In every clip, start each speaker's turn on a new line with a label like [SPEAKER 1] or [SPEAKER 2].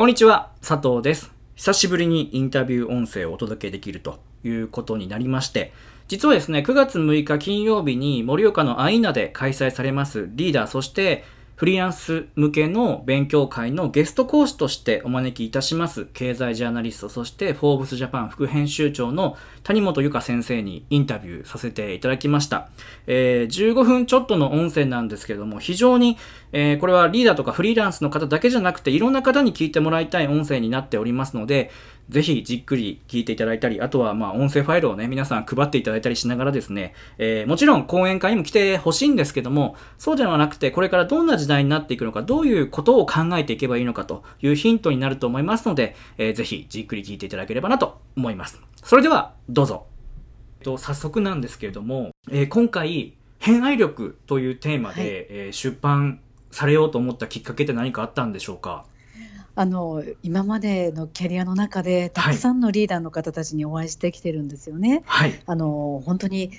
[SPEAKER 1] こんにちは、佐藤です。久しぶりにインタビュー音声をお届けできるということになりまして、実はですね、9月6日金曜日に盛岡のアイナで開催されますリーダー、そしてフリーランス向けの勉強会のゲスト講師としてお招きいたします経済ジャーナリスト、そしてフォーブスジャパン副編集長の谷本由香先生にインタビューさせていただきました。えー15分ちょっとの音声なんですけども、非常に、えーこれはリーダーとかフリーランスの方だけじゃなくて、いろんな方に聞いてもらいたい音声になっておりますので、ぜひじっくり聞いていただいたり、あとはまあ音声ファイルをね、皆さん配っていただいたりしながらですね、えーもちろん講演会にも来てほしいんですけども、そうではなくて、これからどんな時代になっていくのか、どういうことを考えていけばいいのかというヒントになると思いますので、えーぜひじっくり聞いていただければなと思います。それでは、どうぞ。えっと、早速なんですけれども、えー今回、偏愛力というテーマで、
[SPEAKER 2] はい
[SPEAKER 1] えー出版されようと思ったきっかけって何かあったんでしょうか？
[SPEAKER 2] あの今までのキャリアの中でたくさんのリーダーの方たちにお会いしてきてるんですよね。
[SPEAKER 1] はい。
[SPEAKER 2] あの本当に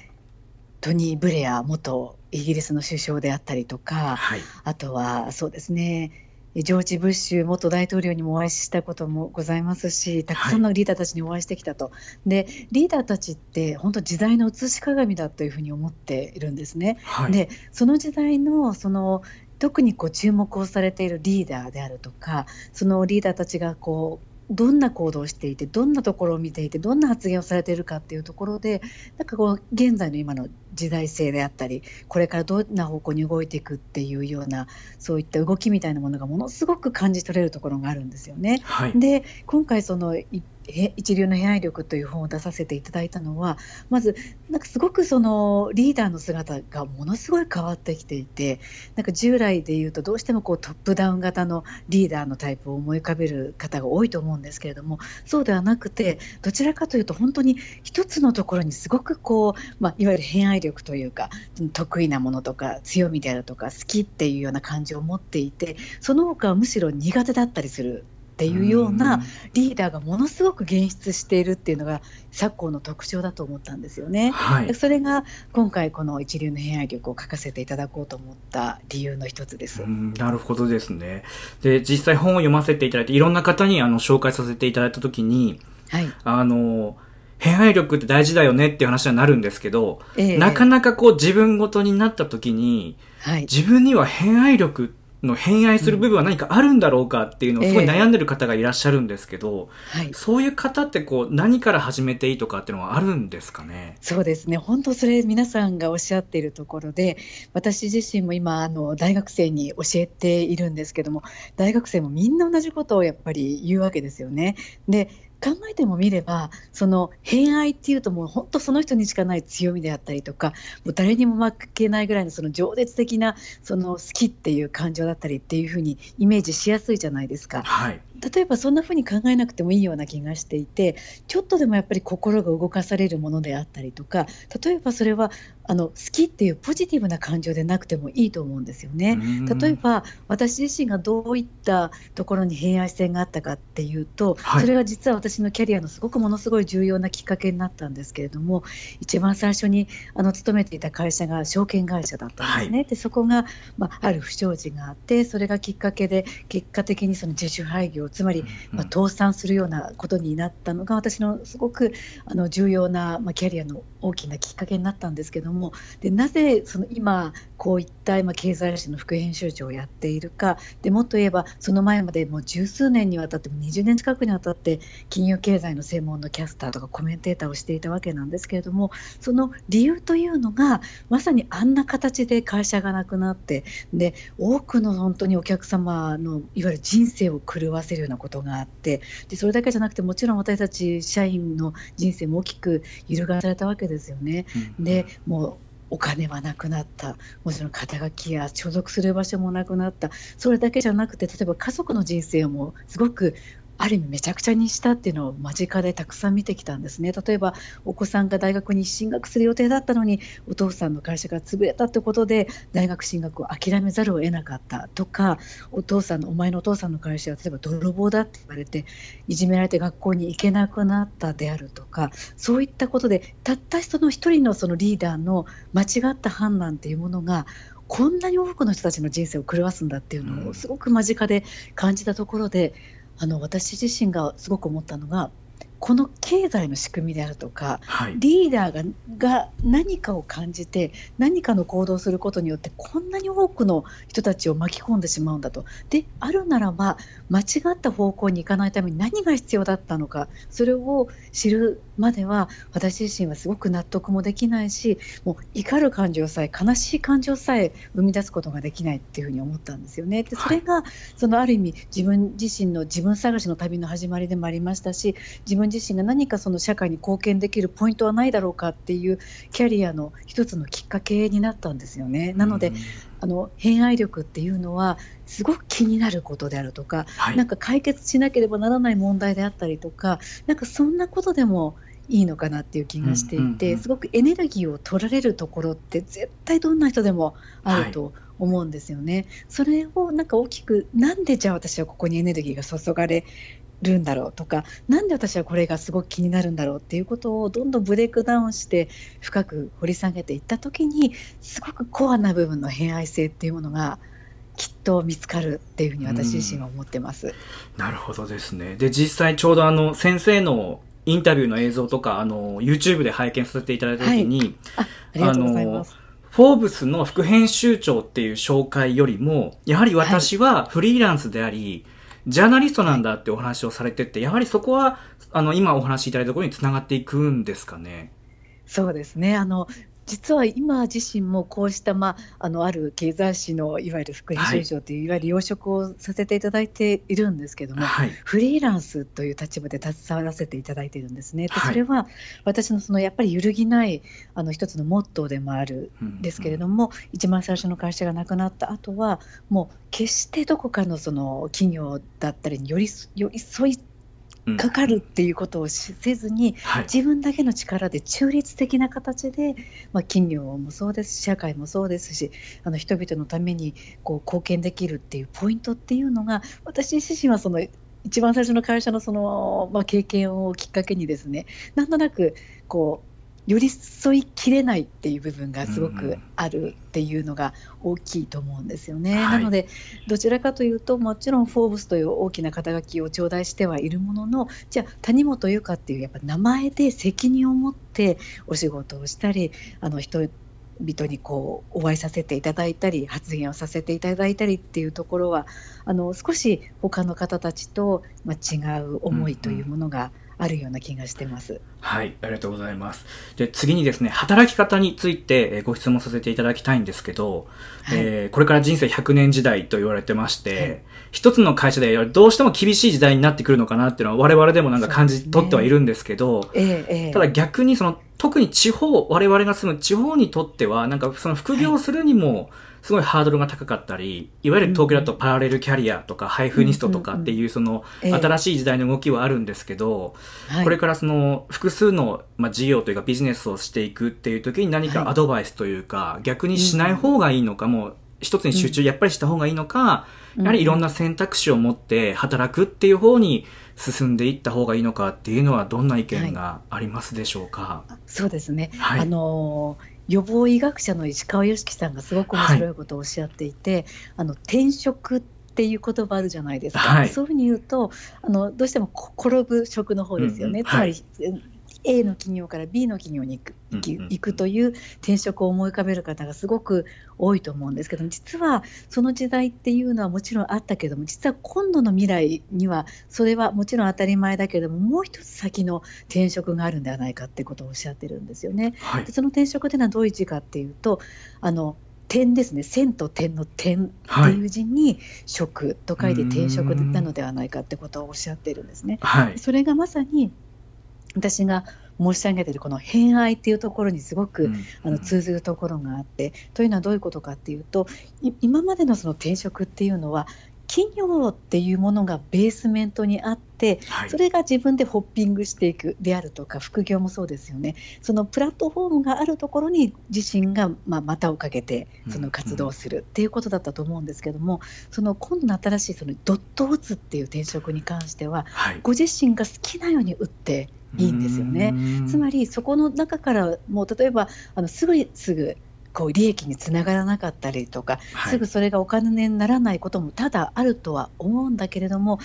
[SPEAKER 2] トニー・ブレア元イギリスの首相であったりとか
[SPEAKER 1] はい。
[SPEAKER 2] あとはそうですねジョージ・ブッシュ元大統領にもお会いしたこともございますしたくさんのリーダーたちにお会いしてきたと、でリーダーたちって本当時代の映し鏡だというふうに思っているんですね。
[SPEAKER 1] はい。
[SPEAKER 2] でその時代のその特にこう注目をされているリーダーであるとかそのリーダーたちがこうどんな行動をしていてどんなところを見ていてどんな発言をされているかっていうところでなんかこう現在の今の時代性であったりこれからどんな方向に動いていくっていうようなそういった動きみたいなものがものすごく感じ取れるところがあるんですよね。
[SPEAKER 1] はい。
[SPEAKER 2] で今回そのいへ一流の偏愛力という本を出させていただいたのはまずなんかすごくそのリーダーの姿がものすごい変わってきていてなんか従来でいうとどうしてもこうトップダウン型のリーダーのタイプを思い浮かべる方が多いと思うんですけれどもそうではなくてどちらかというと本当に一つのところにすごくこう、まあ、いわゆる偏愛力というか得意なものとか強みであるとか好きっていうような感じを持っていてその他はむしろ苦手だったりするっていうようなリーダーがものすごく現出しているっていうのが昨今の特徴だと思ったんですよね。
[SPEAKER 1] はい。
[SPEAKER 2] それが今回この一流の偏愛力を書かせていただこうと思った理由の一つです。
[SPEAKER 1] うんなるほどですね。で、実際本を読ませていただいて、いろんな方にあの紹介させていただいたときに、
[SPEAKER 2] はい。
[SPEAKER 1] あの、偏愛力って大事だよねっていう話になるんですけど、
[SPEAKER 2] ええ
[SPEAKER 1] なかなかこう自分ごとになったときに、
[SPEAKER 2] はい。
[SPEAKER 1] 自分には偏愛力の偏愛する部分は何かあるんだろうかっていうのをすごい悩んでる方がいらっしゃるんですけど、
[SPEAKER 2] はい。
[SPEAKER 1] そういう方ってこう何から始めていいとかっていうのはあるんですかね？
[SPEAKER 2] そうですね。本当それ皆さんがおっしゃっているところで、私自身も今あの大学生に教えているんですけども、大学生もみんな同じことをやっぱり言うわけですよね。で。考えてもみればその偏愛っていうともう本当その人にしかない強みであったりとかもう誰にも負けないぐらいのその情熱的なその好きっていう感情だったりっていうふうにイメージしやすいじゃないですか。
[SPEAKER 1] はい。
[SPEAKER 2] 例えばそんな風に考えなくてもいいような気がしていてちょっとでもやっぱり心が動かされるものであったりとか例えばそれはあの好きっていうポジティブな感情でなくてもいいと思うんですよね。
[SPEAKER 1] うん
[SPEAKER 2] 例えば私自身がどういったところに偏愛性があったかっていうと、
[SPEAKER 1] はい
[SPEAKER 2] それが実は私のキャリアのすごくものすごい重要なきっかけになったんですけれども一番最初にあの勤めていた会社が証券会社だったんですね。でそこが、まあ、ある不祥事があってそれがきっかけで結果的にその自主廃業つまり、まあ、倒産するようなことになったのが私のすごくあの重要な、まあ、キャリアの大きなきっかけになったんですけどもでなぜその今こういった今経済誌の副編集長をやっているかでもっと言えばその前までもう十数年にわたっても20年近くにわたって金融経済の専門のキャスターとかコメンテーターをしていたわけなんですけれどもその理由というのがまさにあんな形で会社がなくなってで多くの本当にお客様のいわゆる人生を狂わせるようなことがあってでそれだけじゃなくてもちろん私たち社員の人生も大きく揺るがされたわけです。よね。
[SPEAKER 1] うん。
[SPEAKER 2] でもうお金はなくなった。もちろん肩書きや所属する場所もなくなった。それだけじゃなくて例えば家族の人生もすごくある意味めちゃくちゃにしたっていうのを間近でたくさん見てきたんですね。例えばお子さんが大学に進学する予定だったのにお父さんの会社が潰れたってことで大学進学を諦めざるを得なかったとかお父さんのお前のお父さんの会社は例えば泥棒だって言われていじめられて学校に行けなくなったであるとかそういったことでたった人の一人のそのリーダーの間違った判断っていうものがこんなに多くの人たちの人生を狂わすんだっていうのをすごく間近で感じたところであの私自身がすごく思ったのがこの経済の仕組みであるとか、
[SPEAKER 1] はい、
[SPEAKER 2] リーダーがが何かを感じて何かの行動をすることによってこんなに多くの人たちを巻き込んでしまうんだと。であるならば間違った方向に行かないために何が必要だったのかそれを知るまでは私自身はすごく納得もできないしもう怒る感情さえ悲しい感情さえ生み出すことができないっていうふうに思ったんですよね。でそれが、そのある意味自分自身の自分探しの旅の始まりでもありましたし自分自身が何かその社会に貢献できるポイントはないだろうかっていうキャリアの一つのきっかけになったんですよね。なので、あの偏愛力っていうのはすごく気になることであるとか、はい、なんか解決しなければならない問題であったりとかなんかそんなことでもいいのかなっていう気がしていて、すごくエネルギーを取られるところって絶対どんな人でもあると思うんですよね。はい、それをなんか大きくなんでじゃあ私はここにエネルギーが注がれるんだろうとかなんで私はこれがすごく気になるんだろうっていうことをどんどんブレイクダウンして深く掘り下げていった時にすごくコアな部分の偏愛性っていうものがきっと見つかるっていうふうに私自身は思ってます。
[SPEAKER 1] なるほどですね。で実際ちょうどあの先生のインタビューの映像とかあの YouTube で拝見させていただいた時に、
[SPEAKER 2] はい、ああの
[SPEAKER 1] フォーブスの副編集長っていう紹介よりも、やはり私はフリーランスであり、はいジャーナリストなんだってお話をされてて、やはりそこは、あの、今お話しいただいたところにつながっていくんですかね？
[SPEAKER 2] そうですね。あの、実は今自身もこうした、まあ、あのある経済誌のいわゆる副編集長という、はい、いわゆる養殖をさせていただいているんですけども、はい、フリーランスという立場で携わらせていただいているんですね。でそれは私のそのやっぱり揺るぎないあの一つのモットーでもあるんですけれども、うんうん、一番最初の会社がなくなった後はもう決してどこかのその企業だったりに寄り寄り添いかかるっていうことをせずに、はい、自分だけの力で中立的な形で、まあ、企業もそうですし社会もそうですしあの人々のためにこう貢献できるっていうポイントっていうのが私自身はその一番最初の会社のその、まあ、経験をきっかけにですねなんとなくこう寄り添いきれないっていう部分がすごくあるっていうのが大きいと思うんですよね。なのでどちらかというともちろん「フォーブス」という大きな肩書きを頂戴してはいるもののじゃあ谷本由香っていうやっぱ名前で責任を持ってお仕事をしたりあの人々にこうお会いさせていただいたり発言をさせていただいたりっていうところはあの少し他の方たちと、まあ、違う思いというものがあるような気がしてます。
[SPEAKER 1] はい、ありがとうございます。で、次にですね、働き方についてご質問させていただきたいんですけど、はい、えー、これから人生100年時代と言われてまして、はい、一つの会社でどうしても厳しい時代になってくるのかなっていうのは我々でもなんか感じ取ってはいるんですけど、
[SPEAKER 2] ね。ええ、
[SPEAKER 1] ただ逆にその特に地方、我々が住む地方にとっては、なんかその副業するにも、はいすごいハードルが高かったり、いわゆる東京だとパラレルキャリアとかハイフニストとかっていうその新しい時代の動きはあるんですけど、これからその複数のまあ事業というかビジネスをしていくっていう時に何かアドバイスというか、逆にしない方がいいのか、もう一つに集中やっぱりした方がいいのか、やはりいろんな選択肢を持って働くっていう方に進んでいった方がいいのかっていうのはどんな意見がありますでしょうか？
[SPEAKER 2] はい、そうですね。はい、あの予防医学者の石川良樹さんがすごく面白いことをおっしゃっていて、はい、あの転職っていう言葉あるじゃないですか、はい、そういうふうに言うとあのどうしても転ぶ職の方ですよね、うんうん、つまり、はい、A の企業から B の企業に行く行くという転職を思い浮かべる方がすごく多いと思うんですけど実はその時代っていうのはもちろんあったけども実は今度の未来にはそれはもちろん当たり前だけどももう一つ先の転職があるんではないかってことをおっしゃってるんですよね。はい、でその転職というのはどういう字かっていうとあの点ですね。線と点の点っていう字に職と書いて転職なのではないかってことをおっしゃってるんですね。
[SPEAKER 1] はい、
[SPEAKER 2] それがまさに私が申し上げているこの偏愛っていうところにすごく、うん、あの通ずるところがあって、というのはどういうことかっていうと今までのその転職っていうのは企業っていうものがベースメントにあって、はい、それが自分でホッピングしていくであるとか副業もそうですよね。そのプラットフォームがあるところに自身がまあ股をかけてその活動するっていうことだったと思うんですけども、うんうん、その今度の新しいそのドットを打つっていう転職に関しては、はい、ご自身が好きなように打っていいんですよね。つまりそこの中からもう例えばあのすぐすぐこう利益につながらなかったりとか、はい、すぐそれがお金にならないことも多々あるとは思うんだけれども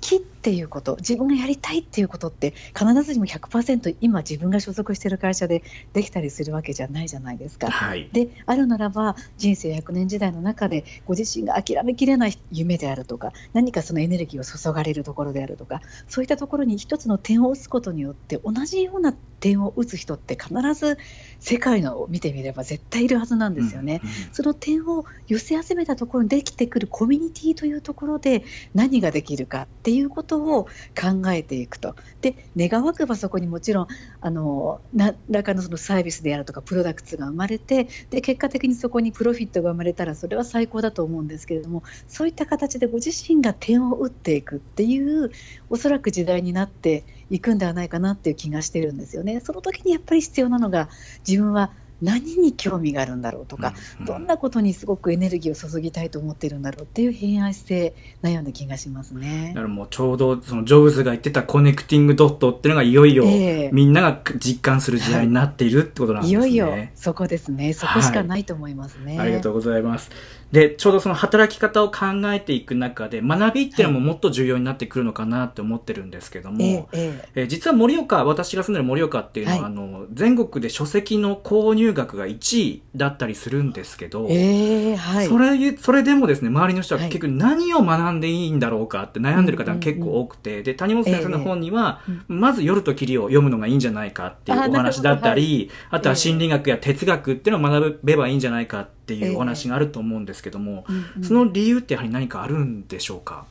[SPEAKER 2] きっていうこと自分がやりたいっていうことって必ずしも100%今自分が所属している会社でできたりするわけじゃないじゃないですか。
[SPEAKER 1] はい、
[SPEAKER 2] であるならば人生100年時代の中でご自身が諦めきれない夢であるとか何かそのエネルギーを注がれるところであるとかそういったところに一つの点を打つことによって同じような点を打つ人って必ず世界のを見てみれば絶対いるはずなんですよね。うんうん、その点を寄せ集めたところにできてくるコミュニティというところで何ができるかっていうことを考えていくと。で願わくばそこにもちろんあの何らかのそのサービスであるとかプロダクツが生まれてで結果的にそこにプロフィットが生まれたらそれは最高だと思うんですけれどもそういった形でご自身が点を打っていくっていうおそらく時代になっていくんではないかなっていう気がしてるんですよね。その時にやっぱり必要なのが自分は何に興味があるんだろうとか、うんうん、どんなことにすごくエネルギーを注ぎたいと思っているんだろうっていう偏愛性なような気がしますね。
[SPEAKER 1] だからもうちょうどそのジョブズが言ってたコネクティングドットっていうのがいよいよみんなが実感する時代になっているってことなんですね。はい、
[SPEAKER 2] いよいよそこですね。そこしかないと思いますね。
[SPEAKER 1] はい、ありがとうございます。で、ちょうどその働き方を考えていく中で、学びっていうのももっと重要になってくるのかなって思ってるんですけども、えええ実は盛岡、私が住んでる盛岡っていうのは、はい、あの、全国で書籍の購入額が1位だったりするんですけど、
[SPEAKER 2] えーはい、
[SPEAKER 1] それ、それでもですね、周りの人は結局何を学んでいいんだろうかって悩んでる方が結構多くて、で、谷本先生の本には、まず夜と霧を読むのがいいんじゃないかっていうお話だったり、あはい、あとは心理学や哲学っていうのを学べばいいんじゃないかってっていうお話があると思うんですけども、えー。うんうん、その理由ってやはり何かあるんでしょうか？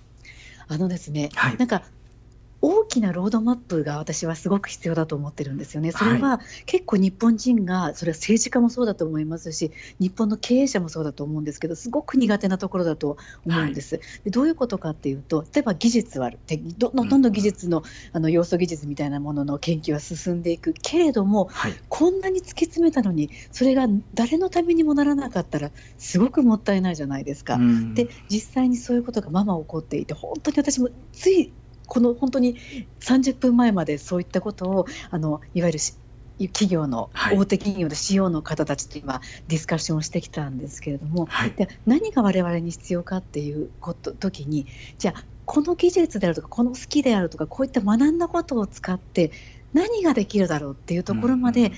[SPEAKER 2] あのですね、はい、なんか大きなロードマップが私はすごく必要だと思ってるんですよね。それは結構日本人が、それは政治家もそうだと思いますし、日本の経営者もそうだと思うんですけど、すごく苦手なところだと思うんです。はい、でどういうことかっていうと、例えば技術はある、どんどんどん技術の,、あの要素技術みたいなものの研究は進んでいく。けれども、はい、こんなに突き詰めたのに、それが誰のためにもならなかったら、すごくもったいないじゃないですか。で、実際にそういうことがまま起こっていて、本当に私もついこの本当に30分前までそういったことをあのいわゆる企業の、大手企業の CEO の方たちと今ディスカッションをしてきたんですけれども、はい、で何が我々に必要かっていうこと時にじゃあこの技術であるとかこの好きであるとかこういった学んだことを使って何ができるだろうっていうところまで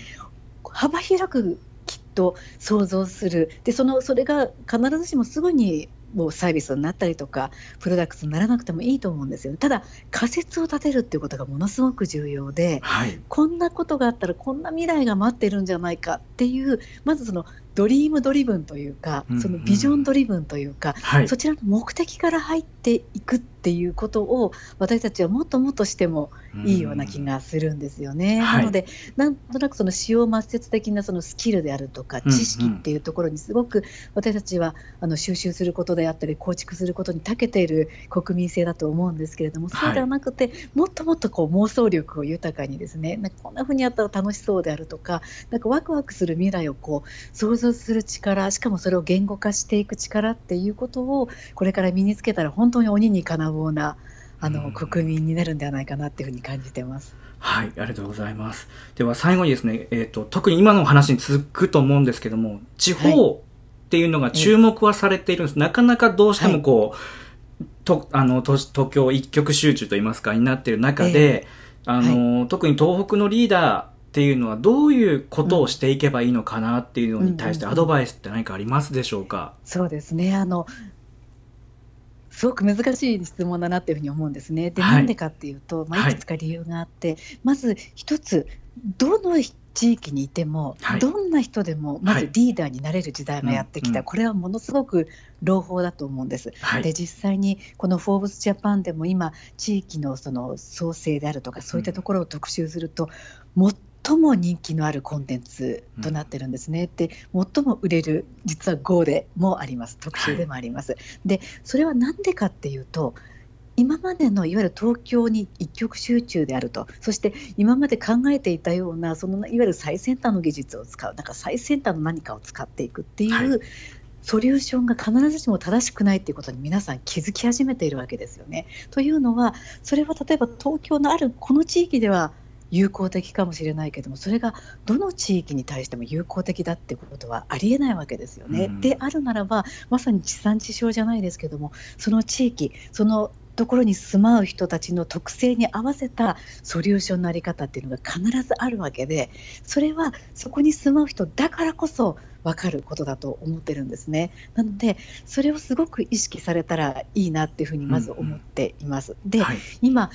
[SPEAKER 2] 幅広くきっと想像する。でそのそれが必ずしもすぐにもうサービスになったりとかプロダクツにならなくてもいいと思うんですよ。ただ仮説を立てるっていうことがものすごく重要で、はい、こんなことがあったらこんな未来が待ってるんじゃないかっていうまずその dream driven というか、その vision driven というか、はい、そちらの目的から入っていくっていうことを私たちはもっともっとしてもいいような気がするんですよね。なのでなんとなくその使用抹殺的なそのスキルであるとか知識っていうところにすごく私たちはあの収集することであったり構築することに長けている国民性だと思うんですけれどもそうではなくて、もっともっとこう妄想力を豊かにですねなんかこんな風にやったら楽しそうであるとかなんかワクワクする未来をこう想像する力しかもそれを言語化していく力っていうことをこれから身につけたら本当に鬼にかなうなあの、国民になるんではないかなっていうふうに感じてます。
[SPEAKER 1] はい、ありがとうございます。では最後にですね、えっ、ー、と、特に今の話に続くと思うんですけども、地方っていうのが注目はされているんです。はい、なかなかどうしてもこう、はい、とあの東京一極集中といいますか、になっている中で、えー、あの、はい、特に東北のリーダーっていうのはどういうことをしていけばいいのかなっていうのに対してアドバイスって何かありますでしょうか、
[SPEAKER 2] そうですね。あの、すごく難しい質問だなっていうふうに思うんですね。で、なんでかっていうと、まあ、いくつか理由があって、はい、まず一つ、どの地域にいても、はい、どんな人でもまずリーダーになれる時代がやってきた、はい、これはものすごく朗報だと思うんです。はい、で実際にこの「フォーブスジャパン」でも今地域のその創生であるとかそういったところを特集すると、うん最も人気のあるコンテンツとなってるんですね。うん、で最も売れる実は GO でもあります特集でもあります。はい、でそれは何でかっていうと今までのいわゆる東京に一極集中であるとそして今まで考えていたようなそのいわゆる最先端の技術を使うなんか最先端の何かを使っていくっていう、はいソリューションが必ずしも正しくないっていうことに皆さん気づき始めているわけですよね。というのはそれは例えば東京のあるこの地域では有効的かもしれないけどもそれがどの地域に対しても有効的だってことはありえないわけですよね。うん、であるならばまさに地産地消じゃないですけどもその地域そのところに住まう人たちの特性に合わせたソリューションのあり方っていうのが必ずあるわけでそれはそこに住まう人だからこそ分かることだと思ってるんですね。なのでそれをすごく意識されたらいいなっていうふうにまず思っています。うんうん、で、はい、今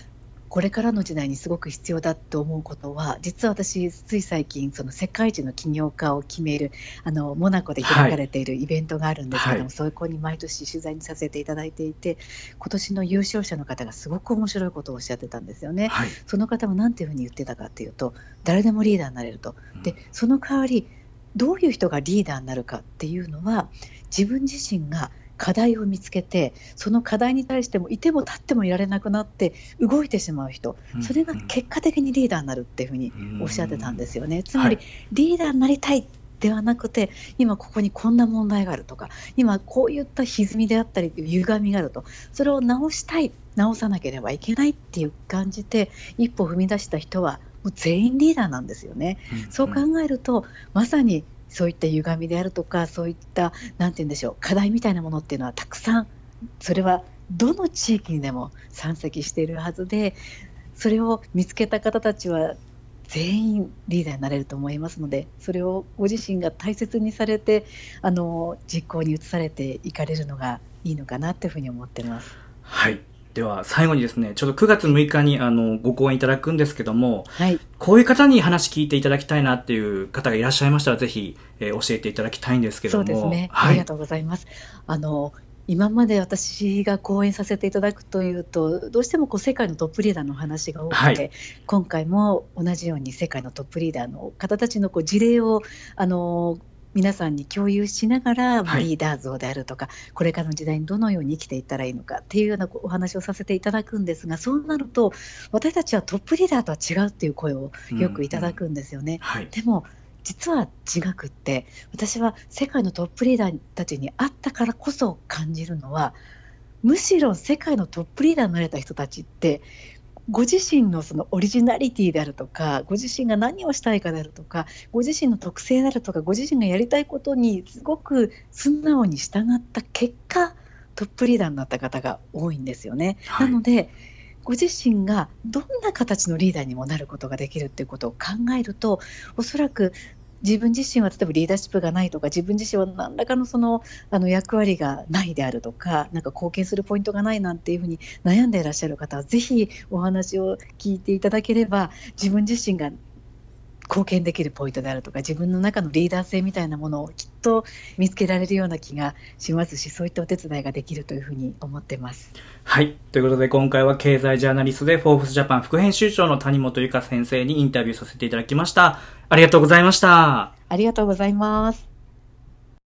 [SPEAKER 2] これからの時代にすごく必要だと思うことは実は私つい最近その世界一の起業家を決めるあのモナコで開かれているイベントがあるんですけども、はい、そこに毎年取材にさせていただいていて今年の優勝者の方がすごく面白いことをおっしゃってたんですよね。はい、その方は何ていうふうに言ってたかというと誰でもリーダーになれると。でその代わりどういう人がリーダーになるかっていうのは自分自身が課題を見つけてその課題に対してもいても立ってもいられなくなって動いてしまう人。それが結果的にリーダーになるっていうふうにおっしゃってたんですよね。つまり、リーダーになりたいではなくて今ここにこんな問題があるとか今こういった歪みであったり歪みがあると。それを直したい直さなければいけないっていう感じで一歩踏み出した人はもう全員リーダーなんですよね。うん。うん、そう考えるとまさにそういった歪みであるとかそういった何て言うんでしょう課題みたいなものっていうのはたくさんそれはどの地域にでも山積しているはずでそれを見つけた方たちは全員リーダーになれると思いますのでそれをご自身が大切にされてあの実行に移されていかれるのがいいのかなというふうに思ってます。
[SPEAKER 1] はいでは最後にですね、ちょうど9月6日にあのご講演いただくんですけども、
[SPEAKER 2] はい、
[SPEAKER 1] こういう方に話聞いていただきたいなっていう方がいらっしゃいましたら、ぜひ、えー、教えていただきたいんですけども。
[SPEAKER 2] そうですね。はい、ありがとうございます。あの今まで私が講演させていただくというとどうしてもこう世界のトップリーダーの話が多くて、はい、今回も同じように世界のトップリーダーの方たちのこう事例をあの皆さんに共有しながら、はい、リーダー像であるとかこれからの時代にどのように生きていったらいいのかっていうようなお話をさせていただくんですがそうなると私たちはトップリーダーとは違うっていう声をよくいただくんですよね。うんうんはい、でも実は違くって私は世界のトップリーダーたちに会ったからこそ感じるのはむしろ世界のトップリーダーになれた人たちってご自身のそのオリジナリティであるとかご自身が何をしたいかであるとかご自身の特性であるとかご自身がやりたいことにすごく素直に従った結果トップリーダーになった方が多いんですよね。はい、なのでご自身がどんな形のリーダーにもなることができるっていうことを考えるとおそらく自分自身は例えばリーダーシップがないとか自分自身は何らかのそのあの役割がないであるとかなんか貢献するポイントがないなんていうふうに悩んでいらっしゃる方はぜひお話を聞いていただければ自分自身が貢献できるポイントであるとか自分の中のリーダー性みたいなものをきっと見つけられるような気がしますしそういったお手伝いができるというふうに思ってます。
[SPEAKER 1] はいということで今回は経済ジャーナリストでフォーブスジャパン副編集長の谷本由香先生にインタビューさせていただきました。ありがとうございました。
[SPEAKER 2] ありがとうございます。